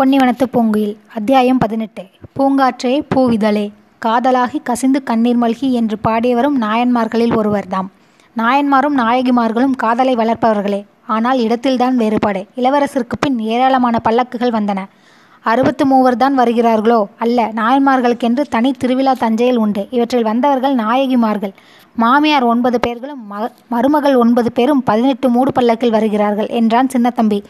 பொன்னிவனத்து பூங்குயில் அத்தியாயம் பதினெட்டு. பூங்காற்றே பூவிதழே காதலாகி கசிந்து கண்ணீர் மல்கி என்று பாடியவரும் நாயன்மார்களில் ஒருவர்தாம். நாயன்மாரும் நாயகிமார்களும் காதலை வளர்ப்பவர்களே ஆனால் இடத்தில்தான் வேறுபாடு. இளவரசருக்கு பின் ஏராளமான பல்லக்குகள் வந்தன. அறுபத்து மூவர் தான் வருகிறார்களோ அல்ல நாயன்மார்களுக்கென்று தனி திருவிழா தஞ்சையில் உண்டு. இவற்றில் வந்தவர்கள் நாயகிமார்கள். மாமியார் ஒன்பது பேர்களும் ம மருமகள் ஒன்பது பேரும் பதினெட்டு மூடு பல்லக்கில் வருகிறார்கள் என்றான் சின்னத்தம்பி.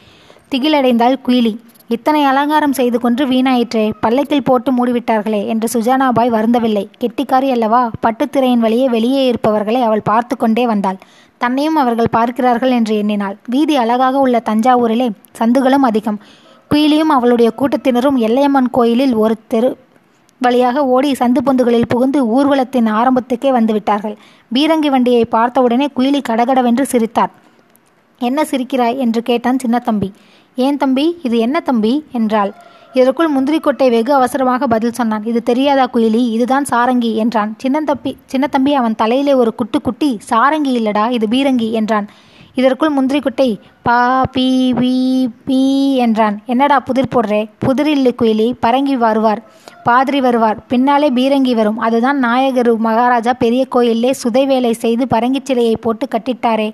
திகிலடைந்தாள் குயிலி. இத்தனை அலங்காரம் செய்து கொண்டு வீணாயிற்றே பல்லக்கில் போட்டு மூடிவிட்டார்களே என்று சுஜானாபாய் வருந்தவில்லை. கெட்டிக்காரி அல்லவா பட்டுத்திரையின் வழியே வெளியே இருப்பவர்களை அவள் பார்த்து கொண்டே வந்தாள். தன்னையும் அவர்கள் பார்க்கிறார்கள் என்று எண்ணினாள். வீதி அழகாக உள்ள தஞ்சாவூரிலே சந்துகளும் அதிகம். குயிலியும் அவளுடைய கூட்டத்தினரும் எல்லையம்மன் கோயிலில் ஒரு தெரு வழியாக ஓடி சந்து பொந்துகளில் புகுந்து ஊர்வலத்தின் ஆரம்பத்துக்கே வந்துவிட்டார்கள். பீரங்கி வண்டியை பார்த்தவுடனே குயிலி கடகடவென்று சிரித்தார். என்ன சிரிக்கிறாய்? என்று கேட்டான் சின்னத்தம்பி. ஏன் தம்பி? இது என்ன தம்பி? என்றாள். இதற்குள் முந்திரிக்கொட்டை வெகு அவசரமாக பதில் சொன்னான். இது தெரியாதா குயிலி? இதுதான் சாரங்கி என்றான். சின்னந்தம்பி சின்னத்தம்பி அவன் தலையிலே ஒரு குட்டு குட்டி. சாரங்கி இல்லடா இது பீரங்கி என்றான். இதற்குள் முந்திரிக்குட்டை பா பி பீ பி என்றான். என்னடா புதிர் போடுறே? புதிர் இல்லை குயிலி பரங்கி வருவார். பாதிரி வருவார். பின்னாலே பீரங்கி வரும். அதுதான் நாயகரு மகாராஜா பெரிய கோயிலே சுதை வேலை செய்து பரங்கி சிலையை போட்டு கட்டிட்டாரே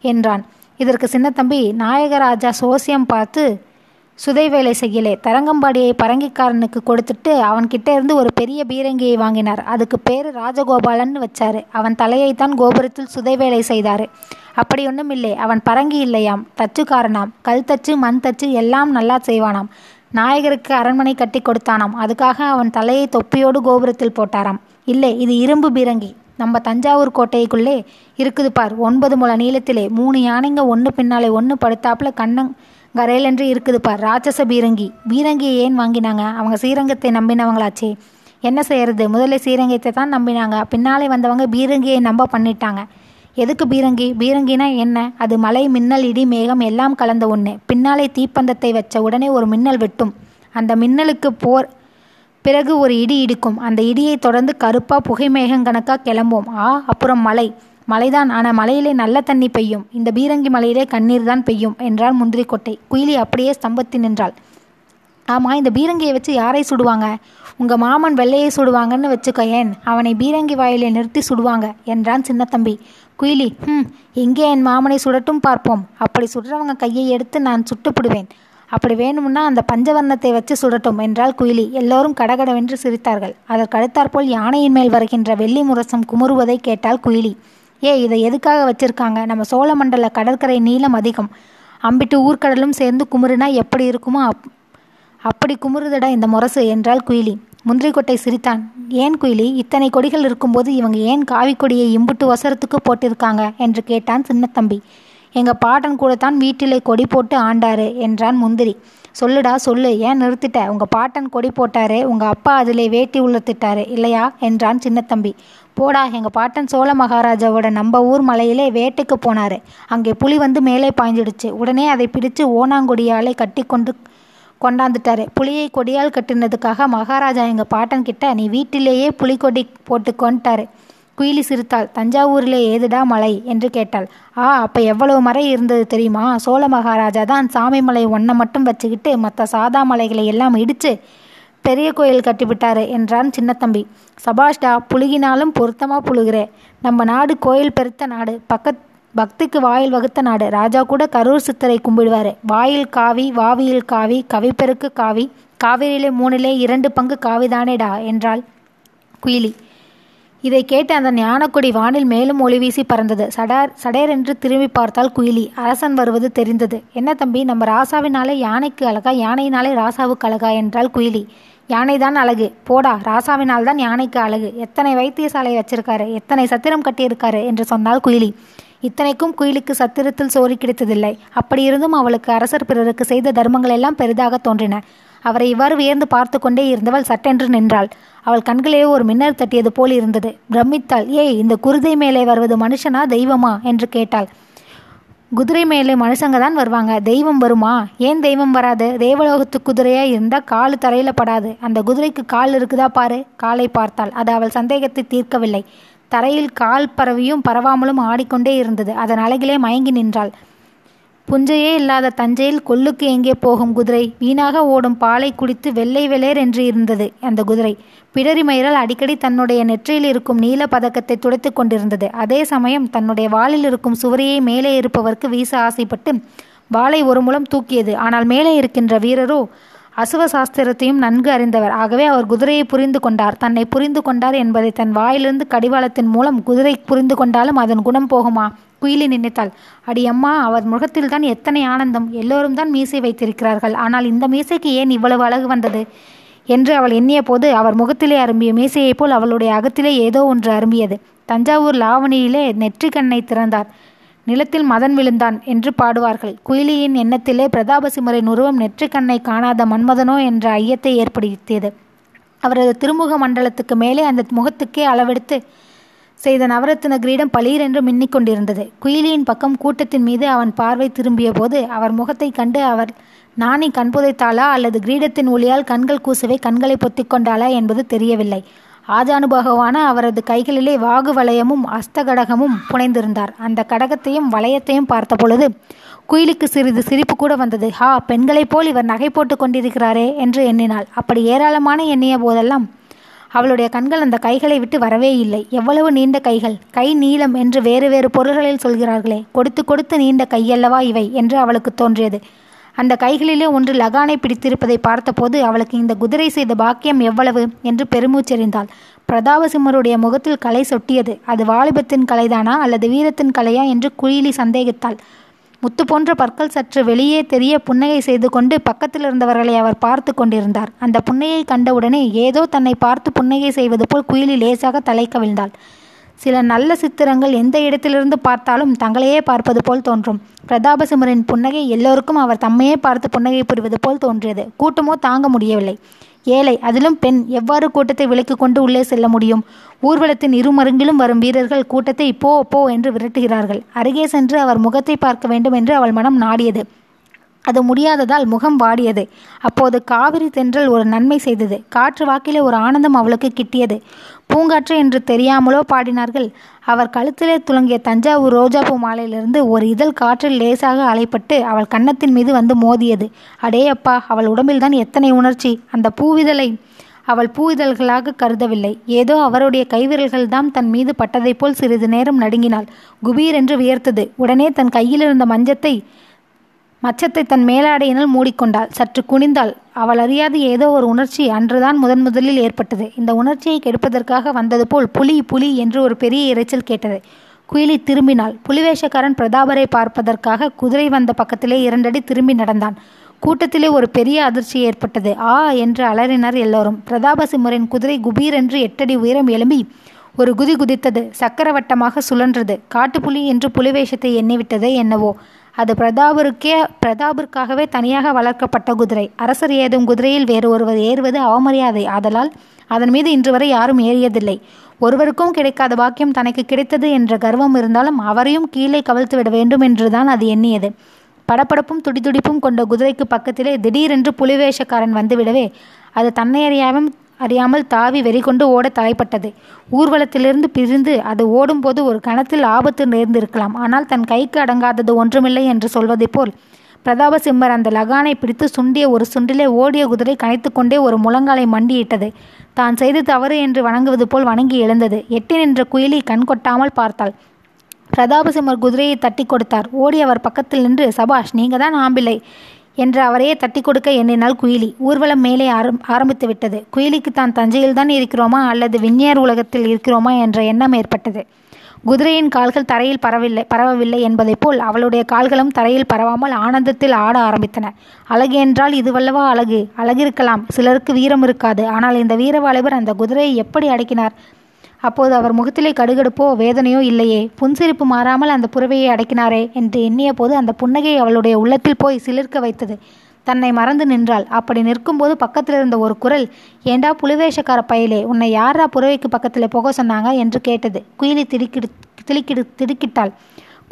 என்றான். இதற்கு சின்னத்தம்பி நாயகராஜா சோசியம் பார்த்து சுதை வேலை செய்யலே. தரங்கம்பாடியை பரங்கிக்காரனுக்கு கொடுத்துட்டு அவன்கிட்ட இருந்து ஒரு பெரிய பீரங்கியை வாங்கினார். அதுக்கு பேர் ராஜகோபாலன்னு வச்சாரு. அவன் தலையைத்தான் கோபுரத்தில் சுதை வேலை செய்தாரு. அப்படி ஒன்றும் இல்லை. அவன் பரங்கி இல்லையாம். தச்சுக்காரனாம். கல் தச்சு மண் தச்சு எல்லாம் நல்லா செய்வானாம். நாயகருக்கு அரண்மனை கட்டி கொடுத்தானாம். அதுக்காக அவன் தலையை தொப்பியோடு கோபுரத்தில் போட்டாராம். இல்லை இது இரும்பு பீரங்கி. நம்ம தஞ்சாவூர் கோட்டைக்குள்ளே இருக்குது பார். ஒன்பது முள நீளத்திலே மூணு யானைங்க ஒன்று பின்னாலே ஒன்று படுத்தாப்புல கண்ணங் கரையிலென்று இருக்குது பார். ராட்சச பீரங்கி. பீரங்கியை ஏன் வாங்கினாங்க? அவங்க ஸ்ரீரங்கத்தை நம்பினவங்களாச்சே. என்ன செய்யறது? முதல்ல ஸ்ரீரங்கத்தை தான் நம்பினாங்க. பின்னாலே வந்தவங்க பீரங்கியை நம்ப பண்ணிட்டாங்க. எதுக்கு பீரங்கி? பீரங்கினா என்ன? அது மலை மின்னல் இடி மேகம் எல்லாம் கலந்த ஒன்று பின்னாலே தீப்பந்தத்தை வச்ச உடனே ஒரு மின்னல் வெட்டும். அந்த மின்னலுக்கு போர் பிறகு ஒரு இடி இடிக்கும். அந்த இடியை தொடர்ந்து கருப்பாக புகை மேகம் கணக்காக கிளம்போம் ஆ அப்புறம் மலை. மலைதான். ஆனால் மலையிலே நல்ல தண்ணி பெய்யும். இந்த பீரங்கி மலையிலே கண்ணீர் தான் பெய்யும் என்றாள் முந்திரிக்கொட்டை. குயிலி அப்படியே ஸ்தம்பத்தி நின்றாள். ஆமாம் இந்த பீரங்கியை வச்சு யாரை சுடுவாங்க? உங்கள் மாமன் வெள்ளையை சுடுவாங்கன்னு வச்சுக்க ஏன் அவனை பீரங்கி வாயிலை நிறுத்தி சுடுவாங்க என்றான் சின்னத்தம்பி. குயிலி ம் எங்கே என் மாமனை சுடட்டும் பார்ப்போம். அப்படி சுடுறவங்க கையை எடுத்து நான் சுட்டுப்பிடுவேன் அப்படி வேணும்னா அந்த பஞ்சவர்ணத்தை வச்சு சுடட்டும் என்றால் குயிலி. எல்லோரும் கடகடவென்று சிரித்தார்கள். அதற்கடுத்தாற்போல் யானையின் மேல் வருகின்ற வெள்ளி முரசம் குமுறுவதை கேட்டால் குயிலி. ஏ இதை எதுக்காக வச்சிருக்காங்க? நம்ம சோழமண்டல கடற்கரை நீளம் அதிகம். அம்பிட்டு ஊர்க்கடலும் சேர்ந்து குமுறுனா எப்படி இருக்குமோ அப் அப்படி குமுறுதடா இந்த முரசு என்றால் குயிலி. முந்திரிக்கொட்டை சிரித்தான். ஏன் குயிலி? இத்தனை கொடிகள் இருக்கும்போது இவங்க ஏன் காவி கொடியை இம்புட்டு வசரத்துக்கு போட்டிருக்காங்க? என்று கேட்டான் சின்னத்தம்பி. எங்கள் பாட்டன் கூட தான் வீட்டிலே கொடி போட்டு ஆண்டாரு என்றான் முந்திரி. சொல்லுடா சொல்லு ஏன் நிறுத்திட்ட? உங்கள் பாட்டன் கொடி போட்டாரு உங்கள் அப்பா அதிலே வேட்டி உள்ளத்திட்டாரு இல்லையா? என்றான் சின்னத்தம்பி. போடா எங்கள் பாட்டன் சோழ மகாராஜாவோட நம்ம ஊர் மலையிலே வேட்டைக்கு போனார். அங்கே புலி வந்து மேலே பாய்ஞ்சிடுச்சு. உடனே அதை பிடிச்சு ஓனாங்கொடியாலே கட்டி கொண்டு கொண்டாந்துட்டாரு. புலியை கொடியால் கட்டினதுக்காக மகாராஜா எங்கள் பாட்டன் கிட்ட நீ வீட்டிலேயே புலிக்கொடி போட்டு கொண்டாரு. குயிலி சிரித்தாள். தஞ்சாவூரிலே ஏதுடா மலை? என்று கேட்டாள். ஆ அப்போ எவ்வளவு மறை இருந்தது தெரியுமா? சோழ மகாராஜா தான் சாமி மலை ஒன்றை மட்டும் வச்சுக்கிட்டு மற்ற சாதா மலைகளை எல்லாம் இடித்து பெரிய கோயில் கட்டிவிட்டாரு என்றான் சின்னத்தம்பி. சபாஷ்டா புழுகினாலும் பொருத்தமாக புழுகிறே. நம்ம நாடு கோயில் பெருத்த நாடு. பக்கத் பக்திக்கு வாயில் வகுத்த நாடு. ராஜா கூட கரூர் சித்தரை கும்பிடுவார். வாயில் காவி வாவியில் காவி கவிப்பெருக்கு காவி காவிரியிலே மூணிலே இரண்டு பங்கு காவிதானேடா? என்றாள் குயிலி. இதை கேட்டு அந்த ஞானக்குடி வானில் மேலும் ஒளி வீசி பறந்தது. சடார் சடேரென்று திரும்பி பார்த்தால் குயிலி. அரசன் வருவது தெரிந்தது. என்ன தம்பி நம்ம ராசாவினாலே யானைக்கு அழகா யானையினாலே ராசாவுக்கு அழகா? என்றால் குயிலி. யானைதான் அழகு. போடா ராசாவினால் தான் யானைக்கு அழகு. எத்தனை வைத்தியசாலை வச்சிருக்காரு எத்தனை சத்திரம் கட்டியிருக்காரு? என்று சொன்னால் குயிலி. இத்தனைக்கும் குயிலுக்கு சத்திரத்தில் சோறு கிடைத்ததில்லை. அப்படி இருந்தும் அவளுக்கு அரசர் பிறருக்கு செய்த தர்மங்கள் எல்லாம் பெரிதாக தோன்றின. அவரை இவ்வாறு வியந்து பார்த்து கொண்டே இருந்தவள் சட்டென்று நின்றாள். அவள் கண்களே ஒரு மின்னர் தட்டியது போல் இருந்தது. பிரமித்தாள். ஏய் இந்த குருதை மேலே வருவது மனுஷனா தெய்வமா? என்று கேட்டாள். குதிரை மேலே மனுஷங்க தான் வருவாங்க. தெய்வம் வருமா? ஏன் தெய்வம் வராது? தேவலோகத்து குதிரையாக இருந்தால் காலு தரையில் படாது. அந்த குதிரைக்கு கால் இருக்குதா பாரு? காலை பார்த்தாள். அது அவள் சந்தேகத்தை தீர்க்கவில்லை. தரையில் கால் பரவியும் பரவாமலும் ஆடிக்கொண்டே இருந்தது. அதன் அழகிலே மயங்கி நின்றாள். புஞ்சையே இல்லாத தஞ்சையில் கொல்லுக்கு எங்கே போகும் குதிரை? வீணாக ஓடும் பாலை குடித்து வெள்ளை வெளேர் என்று இருந்தது அந்த குதிரை. பிடரி மயிரால் அடிக்கடி தன்னுடைய நெற்றியில் இருக்கும் நீல பதக்கத்தை துடைத்து கொண்டிருந்தது. அதே சமயம் தன்னுடைய வாளில் இருக்கும் சுவரையை மேலே இருப்பவருக்கு வீச ஆசைப்பட்டு வாளை ஒரு முலம் தூக்கியது. ஆனால் மேலே இருக்கின்ற வீரரோ அசுவ சாஸ்திரத்தையும் நன்கு அறிந்தவர். ஆகவே அவர் குதிரையை புரிந்து கொண்டார். தன்னை புரிந்து கொண்டார் என்பதை தன் வாயிலிருந்து கடிவாளத்தின் மூலம் குதிரை புரிந்து கொண்டாலும் அதன் குணம் போகுமா? குயிலி நினைத்தாள். அடி அம்மா அவர் முகத்தில்தான் எத்தனை ஆனந்தம். எல்லோரும் தான் மீசை வைத்திருக்கிறார்கள். ஆனால் இந்த மீசைக்கு ஏன் இவ்வளவு அழகு வந்தது? என்று அவள் எண்ணிய போது அவர் முகத்திலே அரும்பிய மீசையைப் போல் அவளுடைய அகத்திலே ஏதோ ஒன்று அரும்பியது. தஞ்சாவூர் லாவணியிலே நெற்றிக்கண்ணை திறந்தார். நிலத்தில் மதன் விழுந்தான் என்று பாடுவார்கள். குயிலியின் எண்ணத்திலே பிரதாபசிம்மரின் உருவம் நெற்றிக்கண்ணை காணாத மன்மதனோ என்ற ஐயத்தை ஏற்படுத்தியது. அவரது திருமுக மண்டலத்துக்கு மேலே அந்த முகத்துக்கே அளவெடுத்து செய்த நவரத்தின கிரீடம் பளீரென்று மின்னிக் கொண்டிருந்தது. குயிலியின் பக்கம் கூட்டத்தின் மீது அவன் பார்வை திரும்பிய போது அவர் முகத்தை கண்டு அவர் நாணி கண் புதைத்தாளா? அல்லது கிரீடத்தின் ஒளியால் கண்கள் கூசவே கண்களை பொத்திக்கொண்டாளா என்பது தெரியவில்லை. ஆஜானுபகவான அவரது கைகளிலே வாகு வளையமும் அஸ்தகடகமும் புனைந்திருந்தார். அந்த கடகத்தையும் வளையத்தையும் பார்த்த பொழுது குயிலுக்கு சிறிது சிரிப்பு கூட வந்தது. ஹா பெண்களைப் போல் இவர் நகை போட்டு கொண்டிருக்கிறாரே என்று எண்ணினாள். அப்படி ஏராளமான எண்ணிய போதெல்லாம் அவளுடைய கண்கள் அந்த கைகளை விட்டு வரவே இல்லை. எவ்வளவு நீண்ட கைகள்? கை நீளம் என்று வேறு வேறு பொருள்களில் சொல்கிறார்களே. கொடுத்து கொடுத்து நீண்ட கையல்லவா இவை? என்று அவளுக்கு தோன்றியது. அந்த கைகளிலே ஒன்று லகானை பிடித்திருப்பதை பார்த்தபோது அவளுக்கு இந்த குதிரை செய்த பாக்கியம் எவ்வளவு? என்று பெருமூச்செறிந்தாள். பிரதாபசிம்மருடைய முகத்தில் கலை சொட்டியது. அது வாலிபத்தின் கலைதானா அல்லது வீரத்தின் கலையா? என்று குயிலி சந்தேகித்தாள். முத்து போன்ற பற்கள் சற்று வெளியே தெரிய புன்னகை செய்து கொண்டு பக்கத்தில் இருந்தவர்களை அவர் பார்த்து கொண்டிருந்தார். அந்த புன்னையை கண்டவுடனே ஏதோ தன்னை பார்த்து புன்னகை செய்வது போல் குயிலி லேசாக தலை கவிழ்ந்தாள். சில நல்ல சித்திரங்கள் எந்த இடத்திலிருந்து பார்த்தாலும் தங்களையே பார்ப்பது போல் தோன்றும். பிரதாபசிம்மரின் புன்னகை எல்லோருக்கும் அவர் தம்மையே பார்த்து புன்னகை புரிவது போல் தோன்றியது. கூட்டமோ தாங்க முடியவில்லை. ஏழை அதிலும் பெண் எவ்வாறு கூட்டத்தை விலக்கி கொண்டு உள்ளே செல்ல முடியும்? ஊர்வலத்தின் இருமருங்கிலும் வரும் வீரர்கள் கூட்டத்தை போ போ என்று விரட்டுகிறார்கள். அருகே சென்று அவர் முகத்தை பார்க்க வேண்டும் என்று அவள் மனம் நாடியது. அது முடியாததால் முகம் வாடியது. அப்போது காவிரி தென்றல் ஒரு நன்மை செய்தது. காற்று வாக்கிலே ஒரு ஆனந்தம் அவளுக்கு கிட்டியது. பூங்காற்று என்று தெரியாமலோ பாடினார்கள். அவர் கழுத்திலே துளங்கிய தஞ்சாவூர் ரோஜாப்பூ மாலையிலிருந்து ஒரு இதழ் காற்றில் லேசாக அலைப்பட்டு அவள் கன்னத்தின் மீது வந்து மோதியது. அடே அப்பா அவள் உடம்பில்தான் எத்தனை உணர்ச்சி. அந்த பூவிதழை அவள் பூவிதழ்களாக கருதவில்லை. ஏதோ அவருடைய கைவிரல்கள்தான் தன் மீது பட்டதைப் போல் சிறிது நேரம் நடுங்கினாள். குபீர் என்று வியர்த்தது. உடனே தன் கையில் இருந்த மஞ்சத்தை மச்சத்தை தன் மேலாடையினால் மூடிக்கொண்டாள். சற்று குனிந்தாள். அவள் அறியாத ஏதோ ஒரு உணர்ச்சி அன்றுதான் முதன் முதலில் ஏற்பட்டது. இந்த உணர்ச்சியை கெடுப்பதற்காக வந்தது போல் புலி புலி என்று ஒரு பெரிய இரைச்சல் கேட்டது. குயிலி திரும்பினாள். புலிவேஷக்காரன் பிரதாபரை பார்ப்பதற்காக குதிரை வந்த பக்கத்திலே இரண்டடி திரும்பி நடந்தான். கூட்டத்திலே ஒரு பெரிய அதிர்ச்சி ஏற்பட்டது. ஆ என்று அலறினர் எல்லோரும். பிரதாபசிம்மரின் குதிரை குபீரென்று எட்டடி உயரம் எழும்பி ஒரு குதி குதித்தது. சக்கரவட்டமாக சுழன்றது. காட்டுப்புலி என்று புலிவேஷத்தை எண்ணிவிட்டதே என்னவோ. அது பிரதாபருக்கே பிரதாபிற்காகவே தனியாக வளர்க்கப்பட்ட குதிரை. அரசர் ஏதும் குதிரையில் வேறு ஒருவர் ஏறுவது அவமரியாதை. ஆதலால் அதன் மீது இன்று வரை யாரும் ஏறியதில்லை. ஒருவருக்கும் கிடைக்காத பாக்கியம் தனக்கு கிடைத்தது என்ற கர்வம் இருந்தாலும் அவரையும் கீழே கவிழ்த்து விட வேண்டும் என்றுதான் அது எண்ணியது. படப்படப்பும் துடிதுடிப்பும் கொண்ட குதிரைக்கு பக்கத்திலே திடீரென்று புலிவேஷக்காரன் வந்துவிடவே அது தன்னை அறியாமல் தாவி வெறிகொண்டு ஓட தலைப்பட்டது. ஊர்வலத்திலிருந்து பிரிந்து அது ஓடும்போது ஒரு கணத்தில் ஆபத்து நேர்ந்திருக்கலாம். ஆனால் தன் கைக்கு அடங்காதது ஒன்றுமில்லை என்று சொல்வதைப் போல் பிரதாபசிம்மர் அந்த லகானை பிடித்து சுண்டிய ஒரு சுண்டிலே ஓடிய குதிரை கனைத்து கொண்டே ஒரு முழங்காலை மண்டியிட்டது. தான் செய்து தவறு என்று வணங்குவது போல் வணங்கி எழுந்தது. எட்டி நின்ற குயிலி கண் கொட்டாமல் பார்த்தாள். பிரதாபசிம்மர் குதிரையை தட்டி கொடுத்தார். ஓடி அவர் பக்கத்தில் நின்று சபாஷ் நீங்க தான் ஆம்பிள்ளை. என்று அவரையே தட்டி கொடுக்க எண்ணினாள் குயிலி. ஊர்வலம் மேலே ஆரம் ஆரம்பித்து விட்டது குயிலிக்கு தான் தஞ்சையில் தான் இருக்கிறோமா அல்லது விஞ்ஞார் உலகத்தில் இருக்கிறோமா என்ற எண்ணம் ஏற்பட்டது. குதிரையின் கால்கள் தரையில் பரவில்லை பரவவில்லை என்பதைப் போல் அவளுடைய கால்களும் தரையில் பரவாமல் ஆனந்தத்தில் ஆட ஆரம்பித்தன. அழகு என்றால் இதுவல்லவா அழகு? அழகிருக்கலாம் சிலருக்கு வீரம் இருக்காது. ஆனால் இந்த வீரவாலிபர் அந்த குதிரையை எப்படி அடக்கினார்? அப்போது அவர் முகத்திலே கடுகடுப்போ வேதனையோ இல்லையே. புன்சிரிப்பு மாறாமல் அந்த புறவையை அடக்கினாரே என்று எண்ணிய போது அந்த புன்னகை அவளுடைய உள்ளத்தில் போய் சிலிர்க்க வைத்தது. தன்னை மறந்து நின்றாள். அப்படி நிற்கும்போது பக்கத்தில் இருந்த ஒரு குரல் ஏண்டா புலிவேஷக்கார பயலே உன்னை யாரா புறவைக்கு பக்கத்தில் போக சொன்னாங்க? என்று கேட்டது. குயிலி திடுக்கிடு திடுக்கிடு திடுக்கிட்டாள்.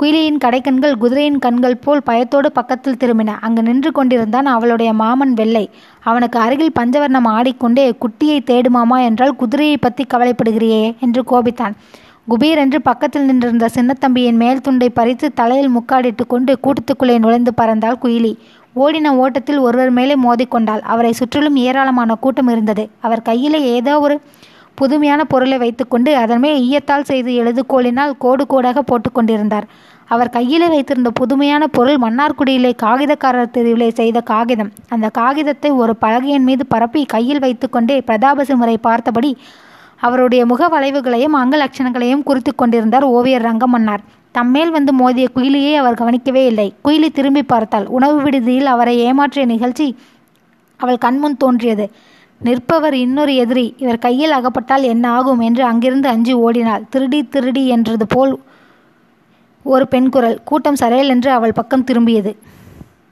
குயிலியின் கடைக்கண்கள் குதிரையின் கண்கள் போல் பயத்தோடு பக்கத்தில் திரும்பின. அங்கு நின்று கொண்டிருந்தான் அவளுடைய மாமன் வெள்ளை. அவனுக்கு அருகில் பஞ்சவர்ணம் ஆடிக்கொண்டே குட்டியை தேடுமாமா என்றால் குதிரையை பற்றி கவலைப்படுகிறியே என்று கோபித்தான். குபீரென்று பக்கத்தில் நின்றிருந்த சின்னத்தம்பியின் மேல் துண்டை பறித்து தலையில் முக்காடிட்டு கொண்டு கூட்டத்துக்குள்ளே நுழைந்து பறந்தாள் குயிலி. ஓடின ஓட்டத்தில் ஒருவர் மேலே மோதிக்கொண்டாள். அவரை சுற்றிலும் ஏராளமான கூட்டம் இருந்தது. அவர் கையிலே ஏதோ ஒரு புதுமையான பொருளை வைத்துக்கொண்டு அதன்மே ஈயத்தால் செய்து எழுதுகோலினால் கோடு கோடாக போட்டுக்கொண்டிருந்தார். அவர் கையிலே வைத்திருந்த புதுமையான பொருள் மன்னார்குடியிலே காகிதக்காரர் தெருவிலே செய்த காகிதம். அந்த காகிதத்தை ஒரு பலகையின் மீது பரப்பி கையில் வைத்துக்கொண்டே பிரதாபசிம்மரை பார்த்தபடி அவருடைய முக வளைவுகளையும் அங்க லட்சணங்களையும் குறித்து கொண்டிருந்தார் ஓவியர் ரங்கமன்னார். தம்மேல் வந்து மோதிய குயிலியை அவர் கவனிக்கவே இல்லை. குயிலி திரும்பி பார்த்தாள். உணவு விடுதியில் அவரை ஏமாற்றிய நிகழ்ச்சி அவள் கண்முன் தோன்றியது. நிற்பவர் இன்னொரு எதிரி. இவர் கையில் அகப்பட்டால் என்ன ஆகும்? என்று அங்கிருந்து அஞ்சி ஓடினாள். திருடி திருடி என்றது போல் ஒரு பெண் குரல். கூட்டம் சரையல் என்று அவள் பக்கம் திரும்பியது.